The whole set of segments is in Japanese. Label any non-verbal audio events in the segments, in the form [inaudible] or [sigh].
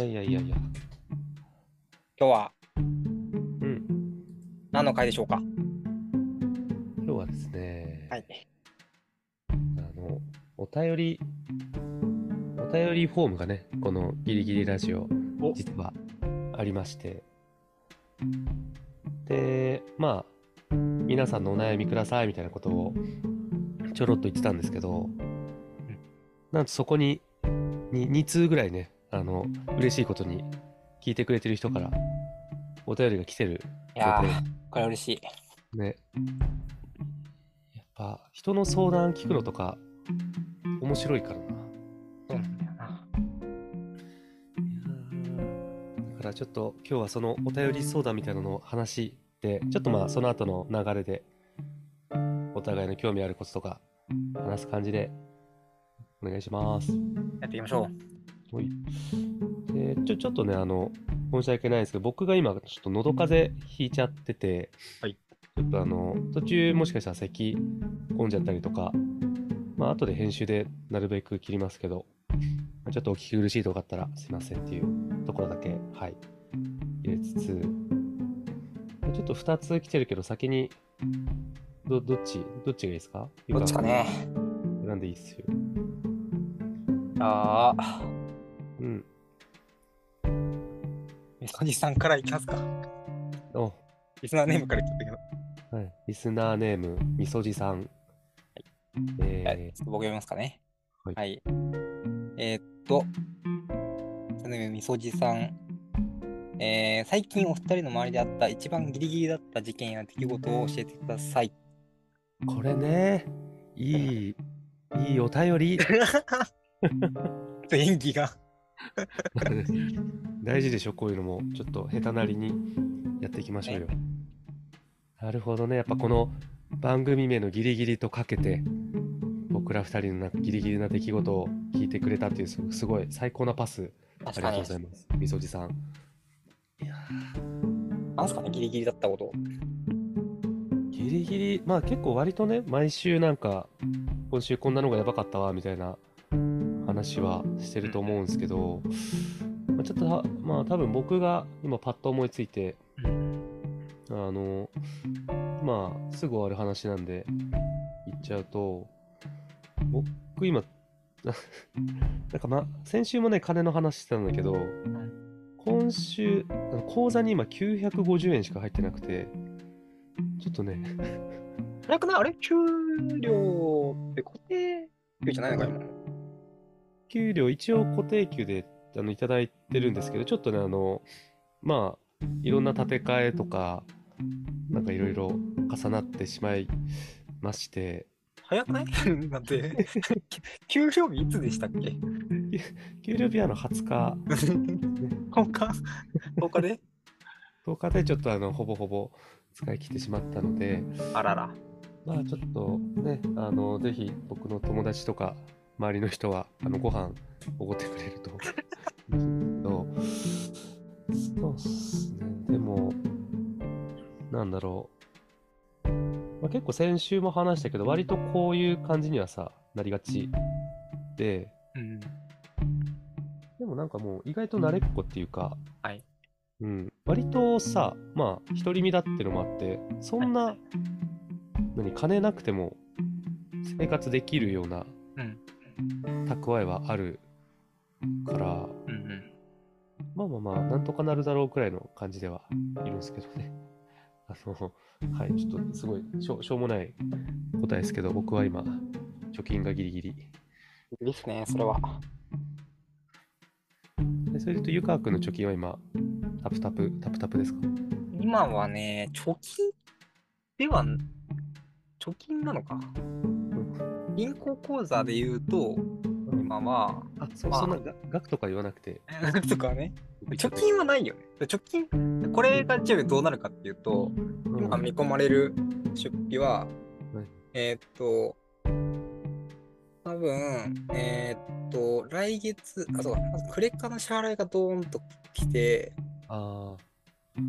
やいやいやいや。今日はうん。何の回でしょうか？今日はですね、はい。あの、お便り、お便りフォームがね、このギリギリラジオ、お実はありまして、で、まあ、皆さんのお悩みくださいみたいなことをちょろっと言ってたんですけど、なんとそこにに2通ぐらいね、あの、嬉しいことに聞いてくれてる人からお便りが来てるいやこれは嬉しい。ね。やっぱ人の相談聞くのとか面白いからな。そうなんだよな。だからちょっと今日はそのお便り相談みたいなのを話で、ちょっとまあその後の流れでお互いの興味あることとか話す感じでお願いします。やっていきましょはい。で、ちょ、ちょっとね、あの、申し訳ないですけど、僕が今ちょっと喉風邪ひいちゃってて、はい。ちょっとあの、途中もしかしたら咳込んじゃったりとか、まあ後で編集でなるべく切りますけど、まあちょっとお聞き苦しいとこあったらすいませんっていうところだけ、はい、入れつつ、ちょっと2つ来てるけど、先に、ど、どっち、どっちがいいですか？う。どっちかね。選んでいいっすよ。ああ、うん。みそじさんからいきますか。お、リスナーネームから言っちゃったけど。はい。リスナーネーム、みそじさん。えはい、ちょっと僕読みますかね。はいえーっと、みそじさん。えー最近お二人の周りであった一番ギリギリだった事件や出来事を教えてください。ー、これね、いい、いいお便り。[laughs] 演技が。[laughs] 大事でしょ、こういうのも。ちょっと下手なりにやっていきましょうよ。なるほどね。やっぱこの番組名のギリギリとかけて、僕ら二人のギリギリな出来事を聞いてくれたっていう、すすごい最高なパス。ありがとうご。ざいます。みそじさん。いやなんすかね、ギリギリだったこと。ーギリギリ、まあ結構割とね、毎週なんか、今週こんなのがやばかったわ、みたいな話はしてると思うんですけど、まあ、ちょっとは、まあ多分僕が今パッと思いついて、あの、まあ、すぐ終わる話なんで、言っちゃうと、僕今、[laughs] なんかま、先週もね、金の話してたんだけど、今週、口座に今950円しか入ってなくて、ちょっとね、なくない？あれ？給料って固定給じゃないのか今。給料一応固定給であのいただいてるんですけど、ちょっとね、あの、まあ、いろんな建て替えとか、なんかいろいろ重なってしまいまして、早くない？[laughs] だって、[laughs] 給料日いつでしたっけ？[laughs] 給料日はあの20日、10日 ?10 日で？10日でちょっとあのほぼほぼ使い切ってしまったので、あらら。まあちょっとね、あのぜひ僕の友達とか周りの人はあのご飯おごってくれると。[laughs] いいん。ですけど、そうっすね、でも、なんだろう、まあ、結構先週も話したけど、割とこういう感じにはさ、なりがちで、うん。でもなんかもう意外と慣れっこっていうか、はい。うん、割とさ、まあ、独り身だってのもあって、そんな、何、金なくても生活できるようなうん。蓄えはあるから、うんうん。まあまあまあ、なんとかなるだろうくらいの感じではいるんですけどね。あの、はい、ちょっとすごいしょうしょうもない答えですけど、僕は今、貯金がギリギリ。いいですね、それは。でそれで言うと、ゆかくんの貯金は今、タプタプ、タプタプですか？今はね、貯金では、貯金なのか。銀行口座で言うと、今は、あ、そまあそんなが額とか言わなくて。[laughs] とかね、貯金はないよね。貯金、これがじゃあどうなるかっていうと、うん今見込まれる出費は、はいえーっと、多分、えーっと、来月、あ、そうか、まずクレカの支払いがドーンと来て、あ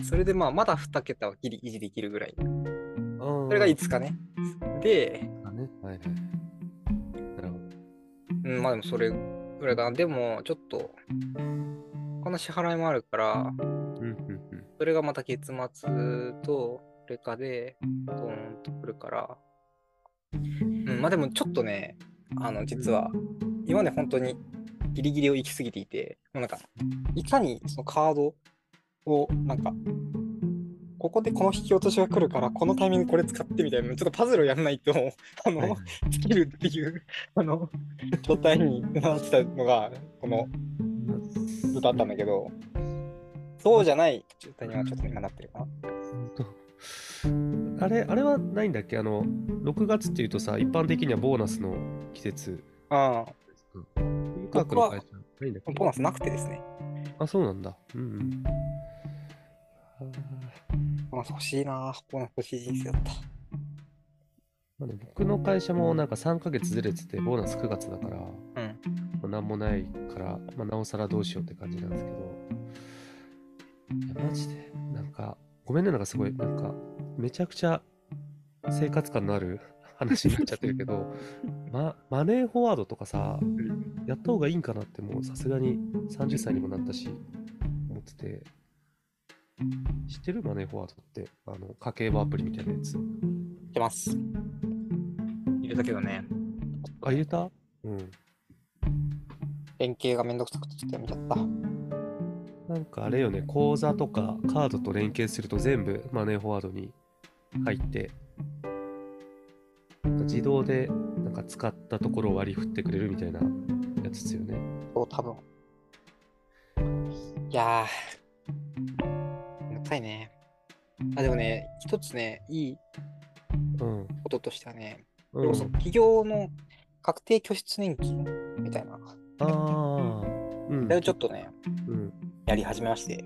それでまあ、まだ2桁はギリ維持できるぐらい。それが5日ね。で、あね。はいはい。うん、まあでもそれぐらいかな。でも、ちょっと、わかんの支払いもあるから。それがまた月末と、これかで、ドーンとくるから。うん、まあでもちょっとね、あの、実は、今まで本当にギリギリを行き過ぎていて、もうなんか、いかにそのカードを、なんか、ここでこの引き落としが来るから、このタイミングこれ使ってみたいな、ちょっとパズルをやんないと、あの、はいはいつけるっていう、あの、[laughs] 状態になってたのが、この、ずっとあったんだけど、そうじゃない状態にはちょっと今なってるかな。あれ、あれはないんだっけ？あの、6月っていうとさ、一般的にはボーナスの季節。ああ、ゆかくの会社ないんだっけ？ボーナスなくてですね。あ、そうなんだ。うんうん。あーボーナス欲しいなボーナス欲しい人生だった。まあね、僕の会社もなんか3ヶ月ずれてて、ボーナス9月だから、うん。まあ、なんもないから、まあ、なおさらどうしようって感じなんですけど、いや、マジで、なんか、ごめんね、なんかすごい、なんか、めちゃくちゃ生活感のある話になっちゃってるけど、[laughs] ま、マネーフォワードとかさ、やった方がいいんかなって、もうさすがに30歳にもなったし、思ってて、知ってるマネーフォワードって、あの、家計簿アプリみたいなやつ？出ます。入れたけどね、あ、入れた？うん。連携がめんどくさくてちょっとやめちゃった。なんかあれよね、口座とかカードと連携すると全部マネーフォワードに入って、なんか自動でなんか使ったところを割り振ってくれるみたいなやつですよね。そう、多分。いやー、さいね。あ、でもね、一つね、いいうん。こととしてはね、うん、企業の確定拠出年金みたいな、ああ。うん。それをちょっとね、うん。やり始めまして、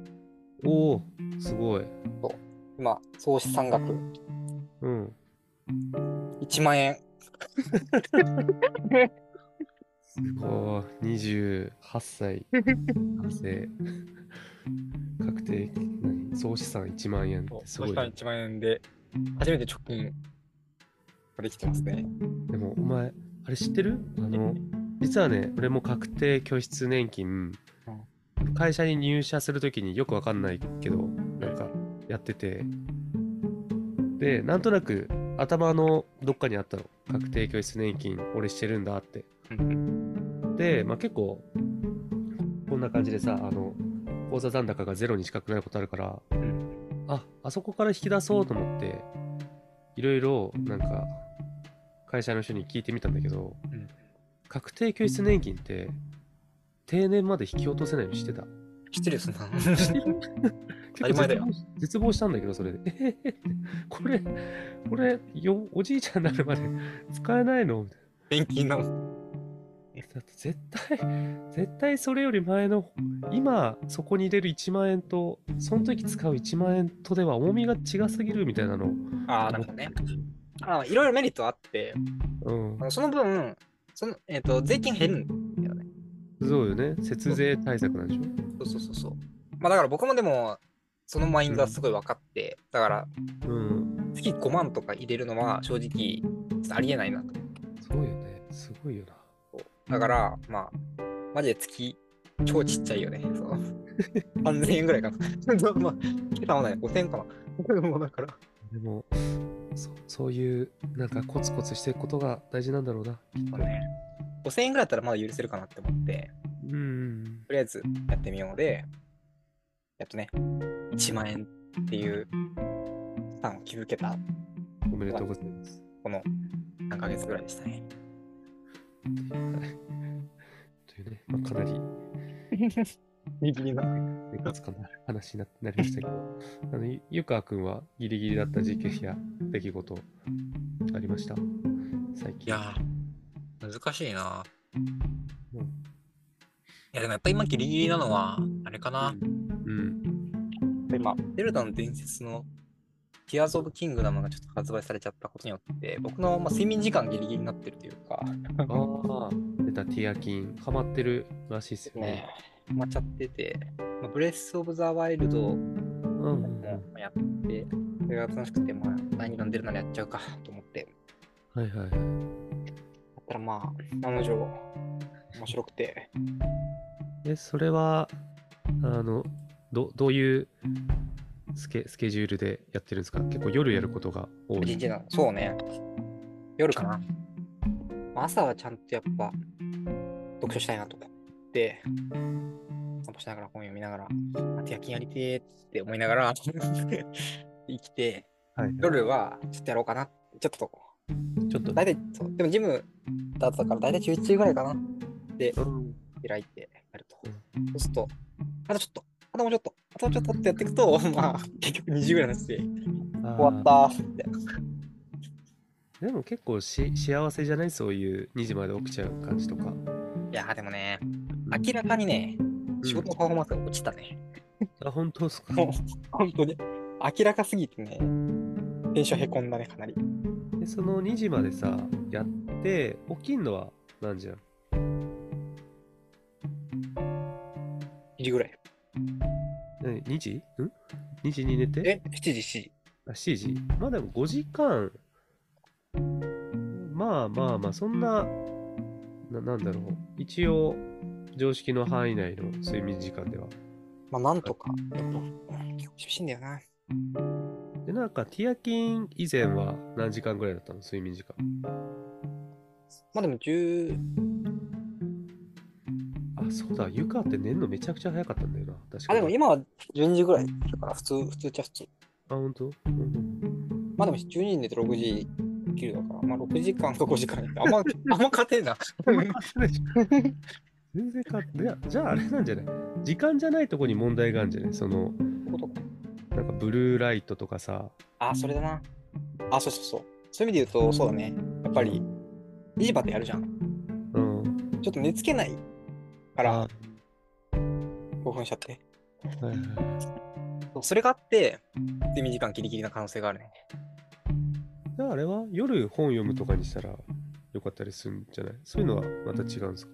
おお、すごい。今、総資産額うん。1万円。すごい。28歳 [laughs] 男性。確定、何総資産1万円ってすごいね、1万円で、初めて貯金ができてますね。でも、お前、あれ知ってる？あの、実はね、俺も確定拠出年金、会社に入社するときによくわかんないけど、なんか、やってて、で、なんとなく、頭のどっかにあったの。確定拠出年金、俺してるんだって。うん。で、まあ、結構、こんな感じでさ、あの、口座残高がゼロに近くなることあるから、うん。あ、あそこから引き出そうと思って、いろいろ、なんか、会社の人に聞いてみたんだけど、うん。確定拠出年金って、定年まで引き落とせないの知ってた。知ってるよ、そんな。[laughs] 当たり前だよ。結構絶望したんだけど、それで。えへへってこれ、これよ、おじいちゃんになるまで使えないの？みたいな。年金なの。だ絶対、[laughs] 絶対それより前の、今そこに入れる1万円と、その時使う1万円とでは重みが違すぎるみたいなの。ああ、なるほどね。あいろいろメリットあって、うんあ。のその分、その、えっ、と、税金減るんだよね。そうよね。節税対策なんでしょそうそうそうそう。まあだから僕もでも、そのマインドはすごい分かって、だから、うん。月5万とか入れるのは正直、ありえないなと。そうよね。すごいよな。だから、まあ、マジで月、超ちっちゃいよね。そう [laughs] 3000円ぐらいかな。[laughs] まあ、桁はない。5000円かな。もうだから。でも、そそういう、なんかコツコツしていくことが大事なんだろうな。きっとね、5000円ぐらいだったらまだ許せるかなって思って、うん。とりあえずやってみようで、やっとね、1万円っていう負担を気づけた、おめでとうございます。この何ヶ月ぐらいでしたね。は [laughs] いというね、まあ、かなりギリギリな。生活感のある話にななりましたけど、[laughs] あのゆゆかくんはギリギリだった事件や出来事ありました？最近。いやー、難しいな。うん、いや、でもやっぱ今ギリギリなのは、あれかな。うん。今、ゼルダの伝説の Tears of Kingdom がちょっと発売されちゃったことによって、僕の、まあ、睡眠時間ギリギリになってるというか、ああ、出たティアキン、ハマってるらしいですよねね。、ハマっちゃってて、まあ、ブレス・オブ・ザ・ワイルドうんうんもやって、それが楽しくて、まあ、第2弾出るならやっちゃうかと思って、はいはいはい。やったらまあ、案の定、面白くて、え、それは、あの、どどういうスケスケジュールでやってるんですか？結構夜やることが多い。そうね。夜かな。朝はちゃんとやっぱ読書したいなと思って、散歩しながら本読みながら、あと夜勤やりてーって思いながら [laughs] 生きて、はい、夜はちょっとやろうかな。ちょっと、ちょっと、大体、そうでもジムだったから大体11時ぐらいかな。で、うん開いてやると。そうすると、あとちょっと、あともうちょっと、あともうちょっとってやっていくと、[laughs] まあ、結局2時ぐらいになって、終わったーみたいな。でも結構し幸せじゃない？そういう2時まで起きちゃう感じとか。いやーでもね、明らかにね、仕事のパフォーマンスが落ちたね。あ、本当ですか？本当に。明らかすぎてね、テンションへこんだね、かなり。でその2時までさ、やって、起きんのは何時なの？2時ぐらい。何 ?2 時？ん ?2 時に寝て？え、7時、7時。あ ?7 時まあでも5時間。まあまあまあ、そんな、ななんだろう。一応、常識の範囲内の睡眠時間では。まあ、なんとか。でも、厳しいんだよな。で、なんか、ティアキン以前は何時間ぐらいだったの？睡眠時間。まあでも10、あ、そうだ。ユカって寝るのめちゃくちゃ早かったんだよな。確かあ、に。でも今は12時ぐらいだから、普通、普通っちゃ普通。あ、本当、うんまあでも12時に寝て6時起きるだから、まあ6時間か5時間ってあんま、[laughs] あんま勝てんな。全然かいやじゃああれなんじゃない？時間じゃないとこに問題があるんじゃない？そのことかなんかブルーライトとかさあ、それだな。あ、そうそうそう。そういう意味で言うと、そうだね。やっぱり、2時までやるじゃん。うんちょっと寝つけないから。あ、興奮しちゃって。はいはい。そうそれがあって、睡眠時間ギリギリな可能性があるね。じゃああれは夜本読むとかにしたらよかったりするんじゃない？そういうのはまた違うんですか？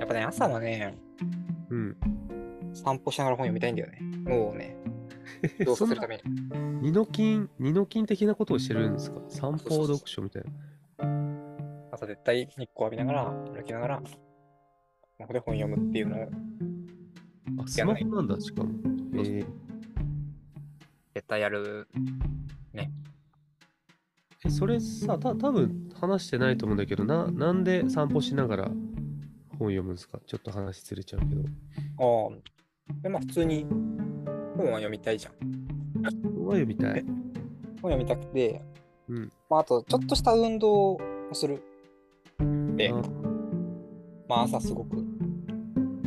やっぱね、朝はね、うん。散歩しながら本読みたいんだよね。もうね、どうさせるために。二の金二の金的なことをしてるんですか？散歩読書みたいな。朝絶対日光浴びながら、歩きながら、スマホで本読むっていうのをあスマホなんだしかもえー絶対やる。えそれさた多分話してないと思うんだけどななんで散歩しながら本読むんですか？ちょっと話ずれちゃうけどああ。で、まあ普通に本は読みたいじゃん。本は読みたい本読みたくて、うんまああとちょっとした運動をする。であまあ朝すごく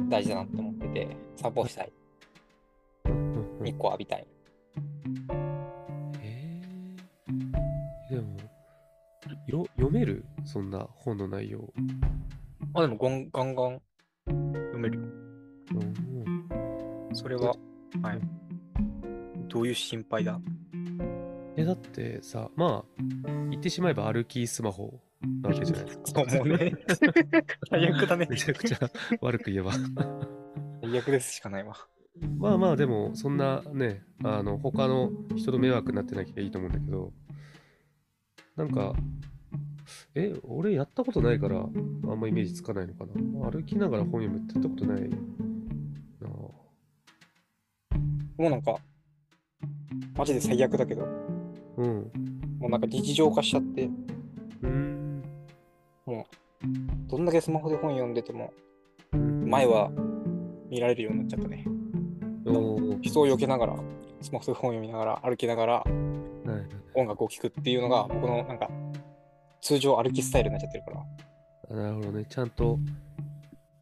大事だなって思ってて、散歩したい。日光浴びたい。えー、でもよ読める？そんな本の内容、あ、でもガンガンガン読めるよ。うん、それは、はい。どういう心配だ？えだってさまあ言ってしまえば歩きスマホなわけじゃないですか。もうね。[laughs] 最悪だね。めちゃくちゃ悪く言えば。最悪ですしかないわ。まあまあでもそんなねあの他の人の迷惑になってなきゃいいと思うんだけどなんかえ俺やったことないからあんまイメージつかないのかな。歩きながら本読むってやったことないな。もうなんか、マジで最悪だけど、うん。もうなんか日常化しちゃって、だけスマホで本読んでても、うん前は見られるようになっちゃったね。人を避けながら、スマホで本読みながら、歩きながら音楽を聴くっていうのが、僕のなんか、通常歩きスタイルになっちゃってるから。あなるほどね。ちゃんと、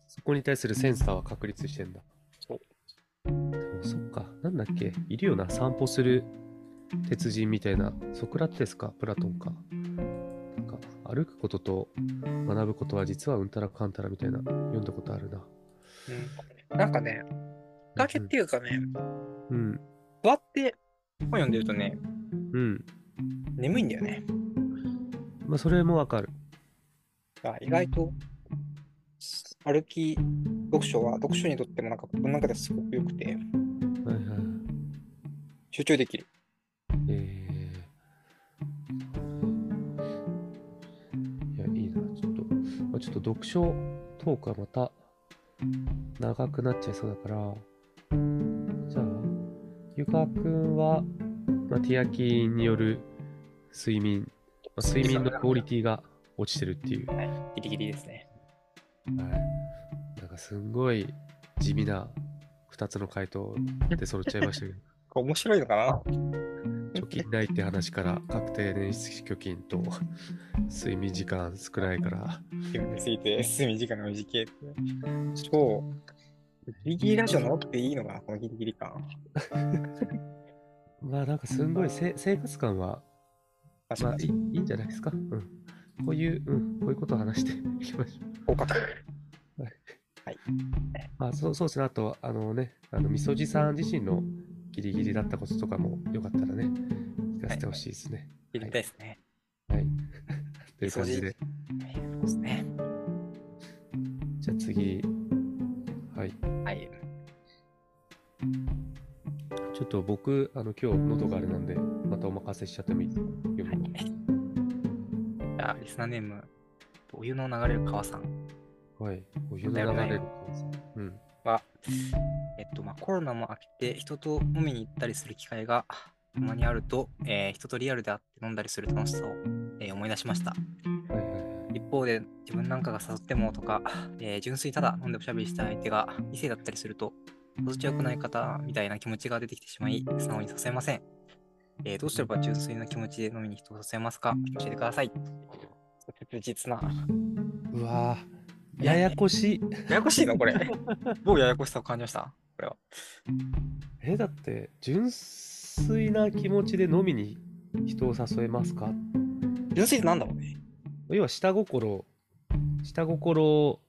そこに対するセンサーは確立してんだ。そう。そっか。なんだっけ？いるよな。散歩する鉄人みたいな。ソクラテスか、プラトンか。歩くことと学ぶことは実はうんたらかんたらみたいな。読んだことあるな。うん、なんかね、だけっていうかね、うん。座って本読んでるとね、うん。眠いんだよね。まあ、それもわかる。だから意外と、歩き読書は読書にとってもなんか僕の中ですごく良くて、はいはい。集中できる。ちょっと、読書トークはまた長くなっちゃいそうだから、じゃあ、ゆかくんは、まあ、ティアキンによる睡眠、まあ、睡眠のクオリティが落ちてるっていう、はい、ギリギリですね。なんかすんごい地味な2つの回答で揃っちゃいましたけど。[laughs] 面白いのかな？貯金ないって話から確定年出貯金と睡眠時間少ないから読みすぎて [laughs] 睡眠時間が短いって超ギリギリラジオ乗っていいのかなこのギリギリ感 [laughs] まあなんかすんごいせ生活感はまあいいいいんじゃないですか？うんこういう、うん、こういうことを話して [laughs] いきましょう。合格。はい。はい。あそうそうですね。あと、あのね、あの、みそじさん自身のギリギリだったこととかもよかったらね、聞かせてほしいですね。聞きたいですね。はい。という感じで。ですね。じゃあ次。はい。はい。ちょっと僕、あの、今日喉があれなんで、またお任せしちゃってもいい？ですか。はいじゃあ、リスナーネーム、お湯の流れる川さん。はい。お湯の流れる川さん。うん。は、えっと、まあ、コロナも明けて人と飲みに行ったりする機会がたまにあると、えー、人とリアルで会って飲んだりする楽しさを、えー、思い出しました。一方で自分なんかが誘ってもとか、えー、純粋にただ飲んでおしゃべりした相手が異性だったりすると、心地よくない方みたいな気持ちが出てきてしまい、素直に誘えません。えー、どうすれば純粋な気持ちで飲みに人を誘えますか？教えてください。切実な。うわややこしい。ややこしいのこれ。どうややこしさを感じましたこれは。え、だって、純粋な気持ちで飲みに人を誘えますか？純粋ってなんだろうね。要は下心、下心、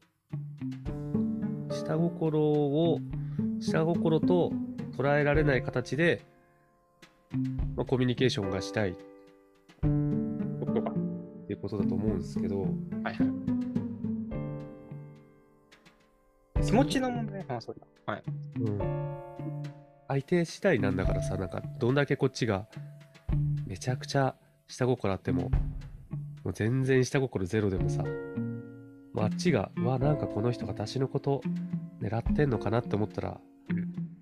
下心を、下心と捉えられない形で、まあ、コミュニケーションがしたい。っていうことだと思うんですけど、はいはい気持ちの問題あ、そうだ。はい。うん。相手次第なんだからさ、なんか、どんだけこっちが、めちゃくちゃ下心あっても、もう全然下心ゼロでもさ、もうあっちが、うわ、なんかこの人が私のこと狙ってんのかなって思ったら、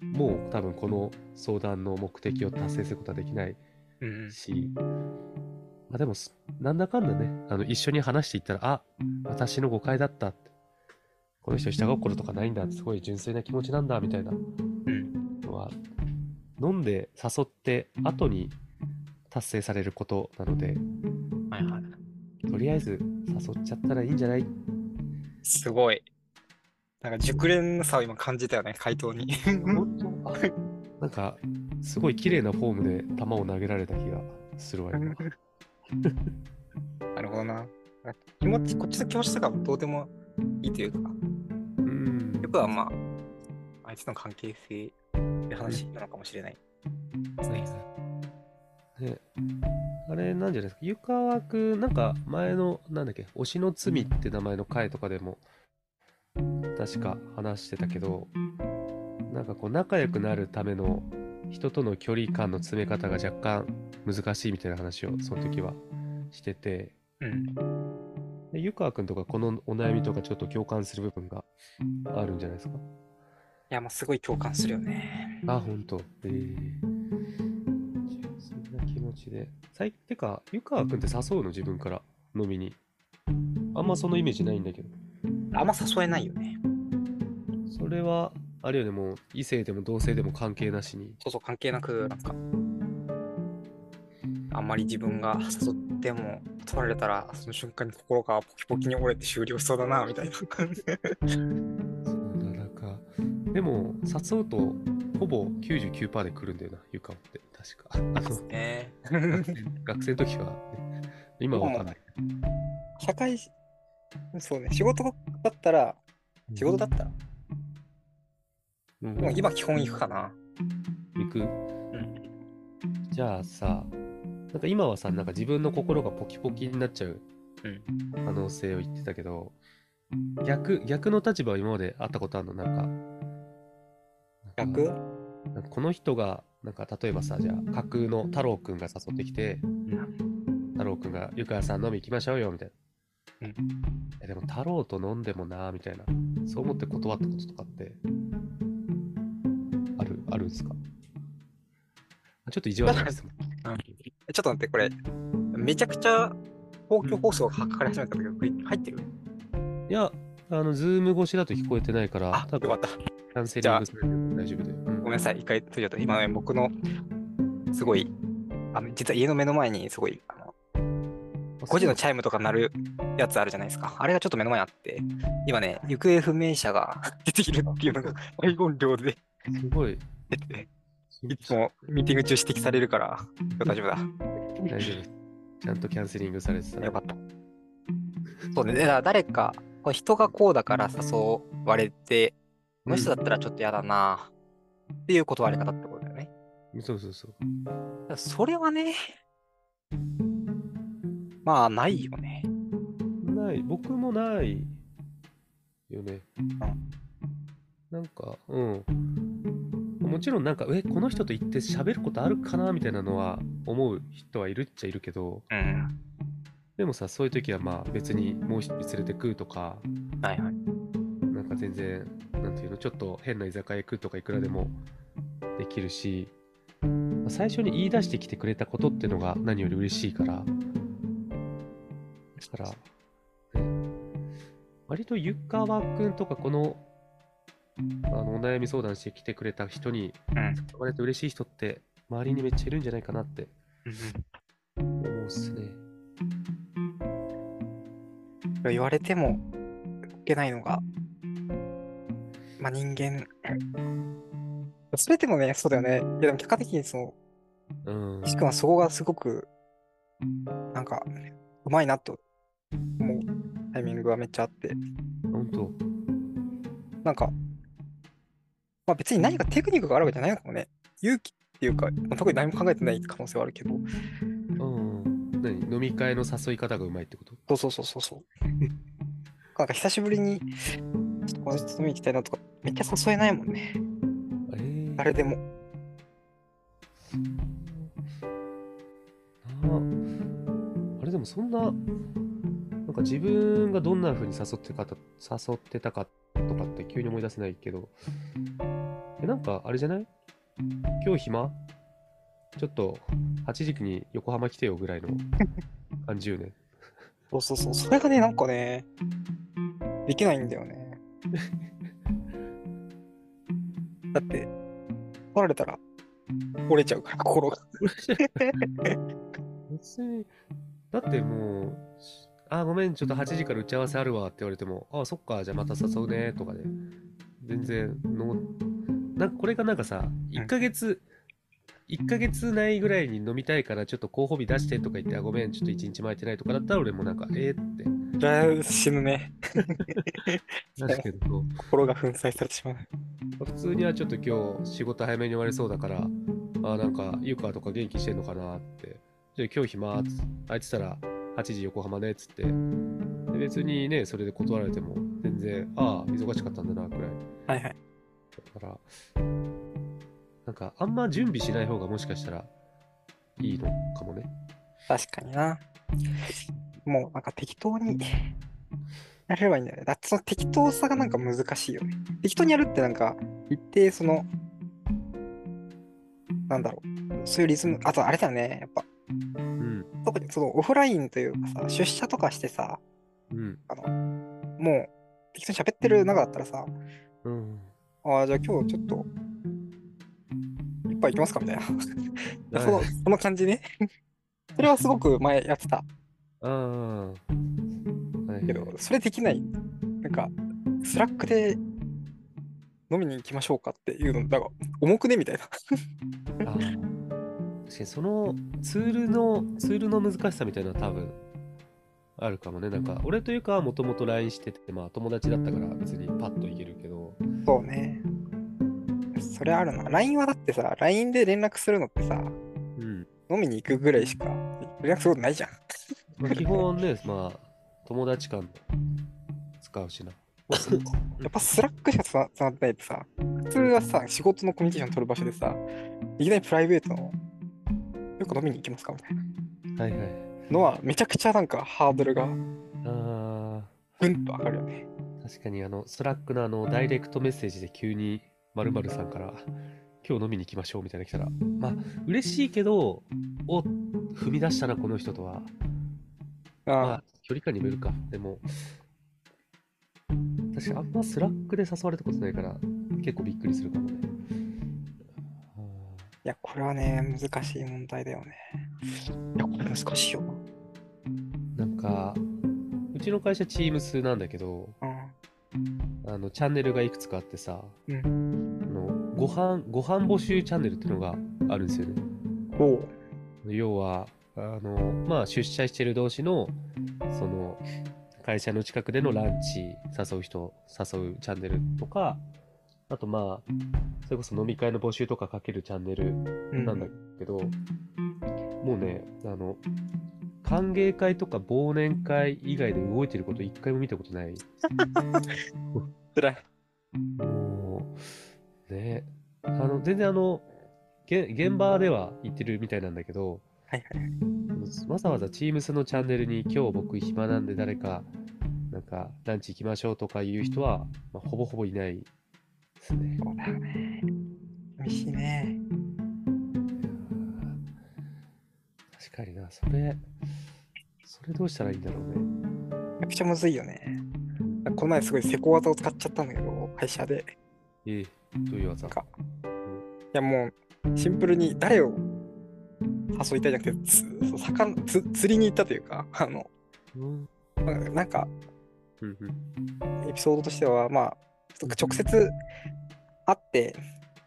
もう多分この相談の目的を達成することはできないし、まあでも、なんだかんだね、あの一緒に話していったら、あ、私の誤解だったってこの人下心とかないんだってすごい純粋な気持ちなんだみたいなのは、飲んで誘って後に達成されることなので、はいはい、とりあえず誘っちゃったらいいんじゃない？すごい。なんか熟練の差を今感じたよね、回答に。なんか、すごい綺麗なフォームで球を投げられた気がするわよ。[laughs] なるほどな。気持ち、こっちの気持ちとかもどうでもいいというか、僕はまあ、相手の関係性って話なのかもしれないですね。ね、あれなんじゃないですか、湯川くん、なんか前の、なんだっけ、推しの罪って名前の回とかでも、確か話してたけど、なんかこう、仲良くなるための人との距離感の詰め方が若干難しいみたいな話をその時はしてて、うん、で湯川君とかこのお悩みとかちょっと共感する部分があるんじゃないですか？いや、もうすごい共感するよね。あ、ほんと。えー、持ちで。最てか、湯川君って誘うの？自分から飲みに。あんまそのイメージないんだけど。あんま誘えないよね。それは、あれよね、もう異性でも同性でも関係なしに。そうそう、関係なく、なんか、あんまり自分が誘っても取られたら、その瞬間に心がポキポキに折れて終了しそうだな、みたいな感じで。そうだ、なんか、でも、誘うと、ほぼ99%で来るんだよな、ゆかって。確か。あの、ね、[laughs] 学生の時は、ね、今はわかんない。社会、そうね、仕事だったら、仕事だったら、うん、もう今基本行くかな。行く、うん、じゃあさ、なんか今はさ、なんか自分の心がポキポキになっちゃう可能性を言ってたけど、逆、逆の立場は今まであったことあるの？なんか。逆？なんかこの人が、なんか例えばさ、じゃあ架空の太郎くんが誘ってきて、太郎くんが、ゆかやさん飲み行きましょうよ、みたいえでも太郎と飲んでもなみたいな。そう思って断ったこととかってあるあるんですか？ちょっと意地悪なですもん [laughs] ちょっと待って、これ、めちゃくちゃ公共放送がかかり始めたんだけど、これ入ってる？いやあのズーム越しだと聞こえてないからあ、多分よかった。キャンセリングされても大丈夫で、うんごめんなさい、一回閉じちゃった。今ね、僕の、すごい、あの実は家の目の前にすごい、あの5時のチャイムとか鳴るやつあるじゃないですか。あれがちょっと目の前にあって、今ね、行方不明者が [laughs] 出ているっていうのが [laughs] 大音量ですごい出てて、いつもミーティング中指摘されるから、大丈夫だ。大丈夫ちゃんとキャンセリングされてたよかった。そうね、だから誰か、人がこうだから誘われて、この人だったらちょっと嫌だなっていう断り方ってことだよね。そうそうそうそれはね、まあないよね。ない僕もないよねなんかうんもちろんなんかえこの人と行って喋ることあるかなみたいなのは思う人はいるっちゃいるけどうん。でもさそういう時はまあ別にもう一人連れてくとかはいはい。か全然なんていうのちょっと変な居酒屋行くとかいくらでもできるしまあ最初に言い出してきてくれたことっていうのが何より嬉しいからだから、ね、割とゆかわくんとかこのあのお悩み相談してきてくれた人にうん。割と嬉しい人って周りにめっちゃいるんじゃないかなってうん思うっすね。言われてもいけないのが、まあ人間。すべてもね、そうだよね。いやでも結果的にその、うん。岸君はそこがすごく、なんか、うまいなと思うタイミングがめっちゃあって、本当。なんか、まあ別に何かテクニックがあるわけじゃないのかもね。勇気っていうか、まあ特に何も考えてない可能性はあるけど、うん。何？飲み会の誘い方がうまいってこと？そうそうそうそうそう。[laughs] なんか久しぶりに、ちょっとこの人と行きたいなとか、めっちゃ誘えないもんね。えー、誰でも。ああれでもそんな、なんか自分がどんな風に誘ってかた誘ってたかとかって急に思い出せないけど、え、なんかあれじゃない？今日暇？ちょっと8時に横浜来てよぐらいの [laughs] 感じよね。そうそうそう。それがね、なんかね、できないんだよね。[laughs] だって、取られたら折れちゃうから、心が。別に、だってもう、あ、ごめん、ちょっと8時から打ち合わせあるわって言われても、あ、そっか、じゃあまた誘うねとかで、全然の、なんかこれがなんかさ、1ヶ月、1ヶ月内ぐらいに飲みたいからちょっと候補日出してとか言って、あ、ごめん、ちょっと1日前ってないとかだったら俺もなんか、えー、ってじゃあ死ぬね。なるけど、心が粉砕されてしまう。普通にはちょっと今日仕事早めに終わりそうだから、あ、なんか、ゆかとか元気してんのかなって、じゃあ今日暇っあいつったら8時横浜ねっつって、で別にね、それで断られても全然、ああ、忙しかったんだな、くらい。はいはい。だから、なんか、あんま準備しない方がもしかしたらいいのかもね。確かにな。もうなんか適当にやれればいいんだよね。だってその適当さがなんか難しいよね。適当にやるってなんか一定その、なんだろう。そういうリズム、あとあれだよね。やっぱ、うん。特にそのオフラインというかさ、出社とかしてさ、うん。あの、もう適当に喋ってる中だったらさ、うん。ああ、じゃあ今日ちょっと、一杯行きますかみたいな。そのはいその感じね。それはすごく前やってたああ。はいけど、それできない。なんか、スラックで飲みに行きましょうかっていうの、だから重くねみたいな。確かにそのツールのツールの難しさみたいなのは多分あるかもねなんか俺というかはもともと LINE しててまあ友達だったから別にパッといけるけどそうね。それあるな。LINE はだってさ、LINE で連絡するのってさ、うん、飲みに行くぐらいしか連絡することないじゃん。まあ、基本ね [laughs] まあ友達間使うしな。[laughs] やっぱスラックしかつながってないとさ、普通はさ、仕事のコミュニケーション取る場所でさ、いきなりプライベートの、よく飲みに行きますかみたいな。はいはいのは、めちゃくちゃなんかハードルがあブンと上がるよね。確かにあの、スラックのあの、ダイレクトメッセージで急に〇〇さんから、今日飲みに行きましょうみたいなの来たら、まあ、嬉しいけど、お、踏み出したな、この人とは。あまあ、距離感にもよるか。でも、私あんまスラックで誘われたことないから、結構びっくりするかもね。いや、これはね、難しい問題だよね。いや、これ難しいよなんか、うちの会社 Teams なんだけど、な。あの、チャンネルがいくつかあってさ、うん。あのご飯、ご飯募集チャンネルっていうのがあるんですよね。要は、あの、まあ、出社してる同士の、その、会社の近くでのランチ誘う人、誘うチャンネルとか、あとまあ、それこそ飲み会の募集とかかけるチャンネルうんなんだけど、もうね、あの、歓迎会とか忘年会以外で動いてること一回も見たことない。つらい。もう、ね、あの、全然あの、げ現場では行ってるみたいなんだけど、はいはい。わざわざ Teams のチャンネルに今日僕暇なんで誰か、なんかランチ行きましょうとかいう人は、まあ、ほぼほぼいないですね。そうだよね。寂しいね。確かにな、それ、それどうしたらいいんだろうね。めちゃくちゃむずいよね。この前すごいセコ技を使っちゃったんだけど、会社で。ええ、どういう技？か、いやもう、シンプルに誰を誘いたいじゃなくて、つそう魚つ釣りに行ったというか、[laughs] あの、うん、まあなんか。エピソードとしては、まあ、直接会って、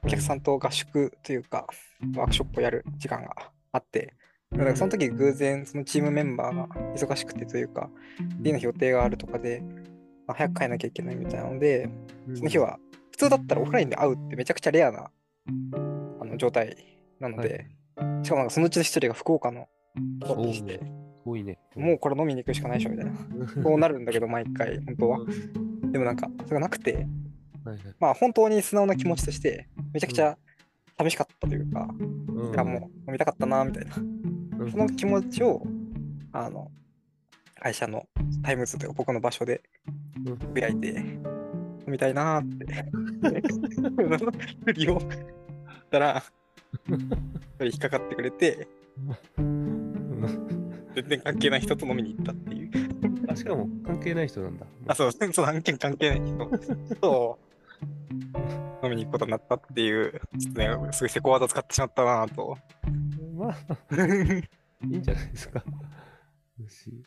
お客さんと合宿というか、ワークショップをやる時間があって、だからその時偶然、そのチームメンバーが忙しくてというか、次の日予定があるとかで、まあ、早く帰らなきゃいけないみたいなので、その日は、普通だったらオフラインで会うってめちゃくちゃレアなあの状態なので、しかもなんかそのうちの一人が福岡の人だったりして、多いね。もうこれ飲みに行くしかないでしょみたいな。うん、そうなるんだけど、毎回、本当は。でもなんか、それがなくて、はいはい。まあ本当に素直な気持ちとして、めちゃくちゃ寂しかったというか、うん。もう飲みたかったな、みたいな。うんその気持ちを、あの、会社のタイムズというか僕の場所でうんつぶやいて、飲みたいなーって。[laughs] ふりをしたら、引っかかってくれて、うん全然関係ない人と飲みに行ったっていう。あしかも関係ない人なんだ。あ、そう、その案件関係ない人と飲みに行くことになったっていう、ちょっとね、すごいセコ技を使ってしまったなぁと。まあ、[laughs] いいんじゃないですか。よし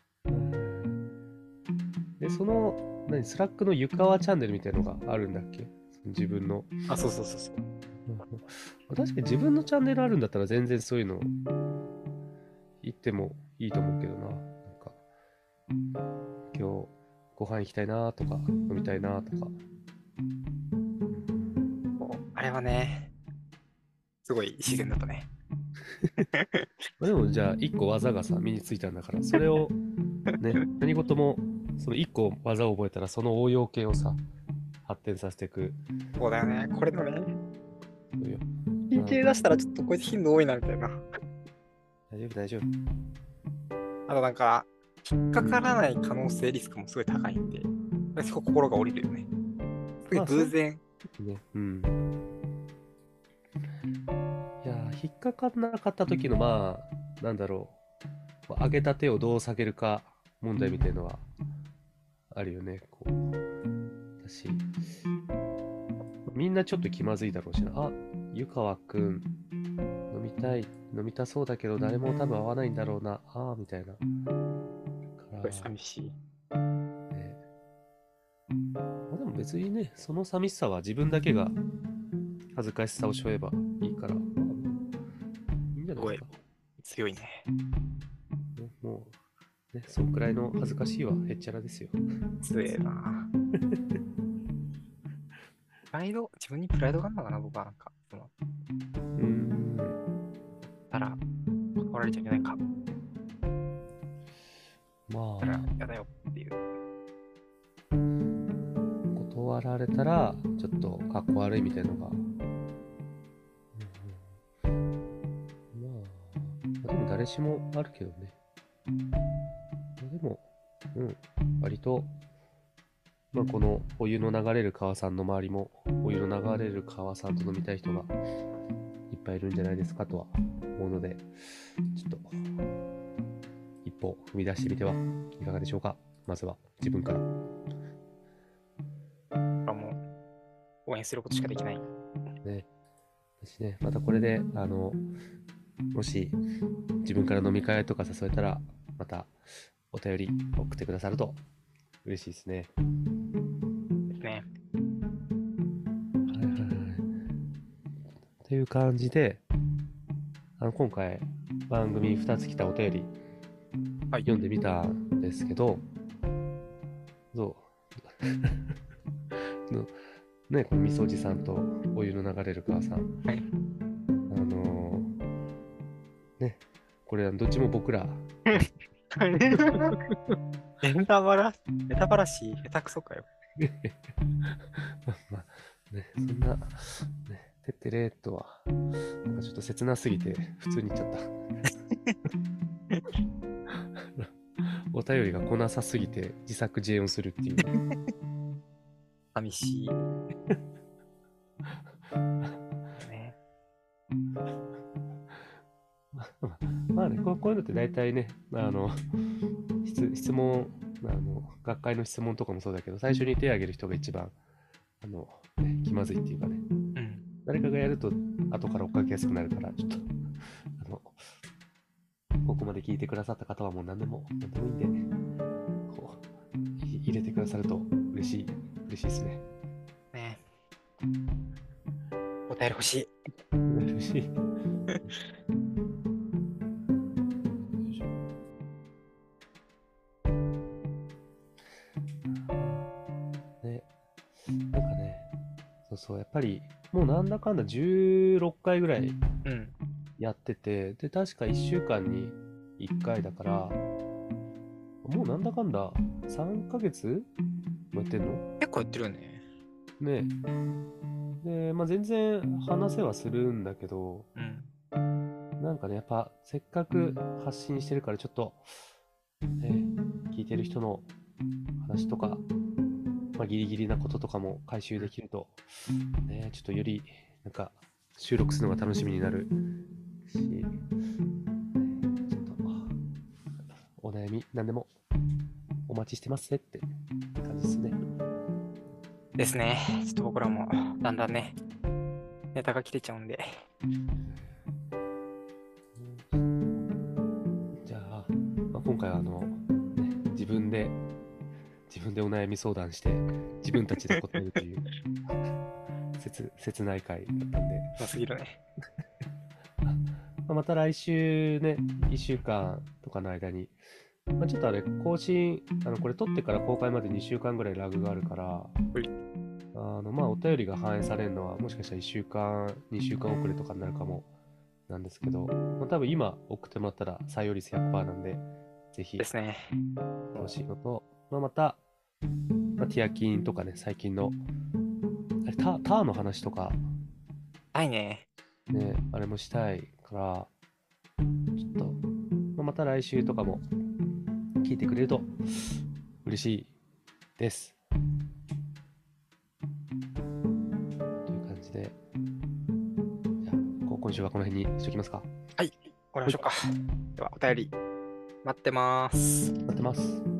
で、その、何、スラックの湯川チャンネルみたいのがあるんだっけ？自分の。あ、そうそうそうそう。確かに自分のチャンネルあるんだったら全然そういうの言ってもいいと思うけどな。なんか、今日ご飯行きたいなとか、飲みたいなとか。あれはね、すごい自然だったね。まあでもじゃあ一個技がさ身についたんだからそれをね何事もその一個技を覚えたらその応用系をさ発展させていくそうだよね。これでもね、そうよ PK 出したらちょっとこいつ頻度多いなみたいな。大丈夫大丈夫あとなんか、引っかからない可能性リスクもすごい高いんで、すごい心が折れるよね。すごい偶然。ねうん引っかかんなかった時のまあなんだろう。上げた手をどう下げるか問題みたいのはあるよね。こうだしみんなちょっと気まずいだろうしな。あ湯川くん。飲みたい。飲みたそうだけど誰も多分合わないんだろうな。ああみたいな。からすごい寂しい。ね。まあ、でも別にね、その寂しさは自分だけが恥ずかしさを背負えばいいから、まあいいんじゃないですか。強いね。ねもう、ね、そんくらいの恥ずかしいはへっちゃらですよ。強えな。プライド、自分にプライドがあるのかな、僕はなんか。うーん。たら、断られちゃいけないか。またらあ、嫌だよっていう。断られたら、ちょっとかっこ悪いみたいなのが。まあ、でも誰しもあるけどね。まあでも、うん、割とまあ、このお湯の流れる川さんの周りも、お湯の流れる川さんと飲みたい人がいっぱいいるんじゃないですかとは思うので、ちょっと、一歩踏み出してみてはいかがでしょうか。まずは自分から。あもう応援することしかできない。ね。私ね、またこれで、あの、もし自分から飲み会とか誘えたら、またお便り送ってくださると嬉しいですね。ですね。はいはいはい。っていう感じで、あの今回番組2つ来たお便り、はい読んでみたんですけど、どう？[laughs] のね、このみそじさんとお湯の流れる川さん。はいあのーね、これどっちも僕ら、[laughs] ネタバラ、ネタバラシ、下手くそかよ。[laughs] まあまあね、そんな、ね、てってれーとは、なんかちょっと切なすぎて、普通に言っちゃった。[laughs] お便りが来なさすぎて、自作自演をするっていう。寂しい。[laughs] まあね、こうこういうのって大体ね、あの、質質問、あの、学会の質問とかもそうだけど、最初に手を挙げる人が一番、あの、ね、気まずいっていうかね、うん。誰かがやると後から追っかけやすくなるから、ちょっと、あの、ここまで聞いてくださった方はもう何でも、何でもいいんで、こう、い入れてくださると嬉しい、嬉しいですね。ねお便り欲しい。[laughs] 嬉しい。そうやっぱり、もうなんだかんだ16回ぐらいうん。やってて、で、確か1週間に1回だから、もうなんだかんだ3ヶ月もやってんの？結構やってるよね。ねで、まあ、全然話せはするんだけど、うん。なんかね、やっぱせっかく発信してるから、ちょっと、ね、聞いてる人の話とか、まあ、ギリギリなこととかも回収できると、ね、ちょっとより、なんか、収録するのが楽しみになるし、ちょっと、お悩み、なんでも、お待ちしてますねって感じですね。ですね。ちょっと僕らもだんだんね、ネタが切れちゃうんで。じゃあ、まあ、今回はあの、でお悩み相談して、自分たちで答えるという、[laughs] 切切ない回だったんで、すぎるね。[laughs] また来週ね、1週間とかの間に、まあ、ちょっとあれ、更新、あのこれ撮ってから公開まで2週間ぐらいラグがあるから、い。あのまあ、お便りが反映されるのは、もしかしたら1週間、2週間遅れとかになるかも。なんですけど、まあ、多分今送ってもらったら採用率100%なんで、ぜひ。ですね。欲しいのと、まあ、また、まあ、ティアキンとかね、最近の、あれタターの話とか、ないね。ね、あれもしたいから、ちょっと、まあ、また来週とかも聞いてくれると嬉しいです。という感じで、じゃ今週はこの辺にしときますか。終わりましょうか。では、お便り待ってます。待ってます。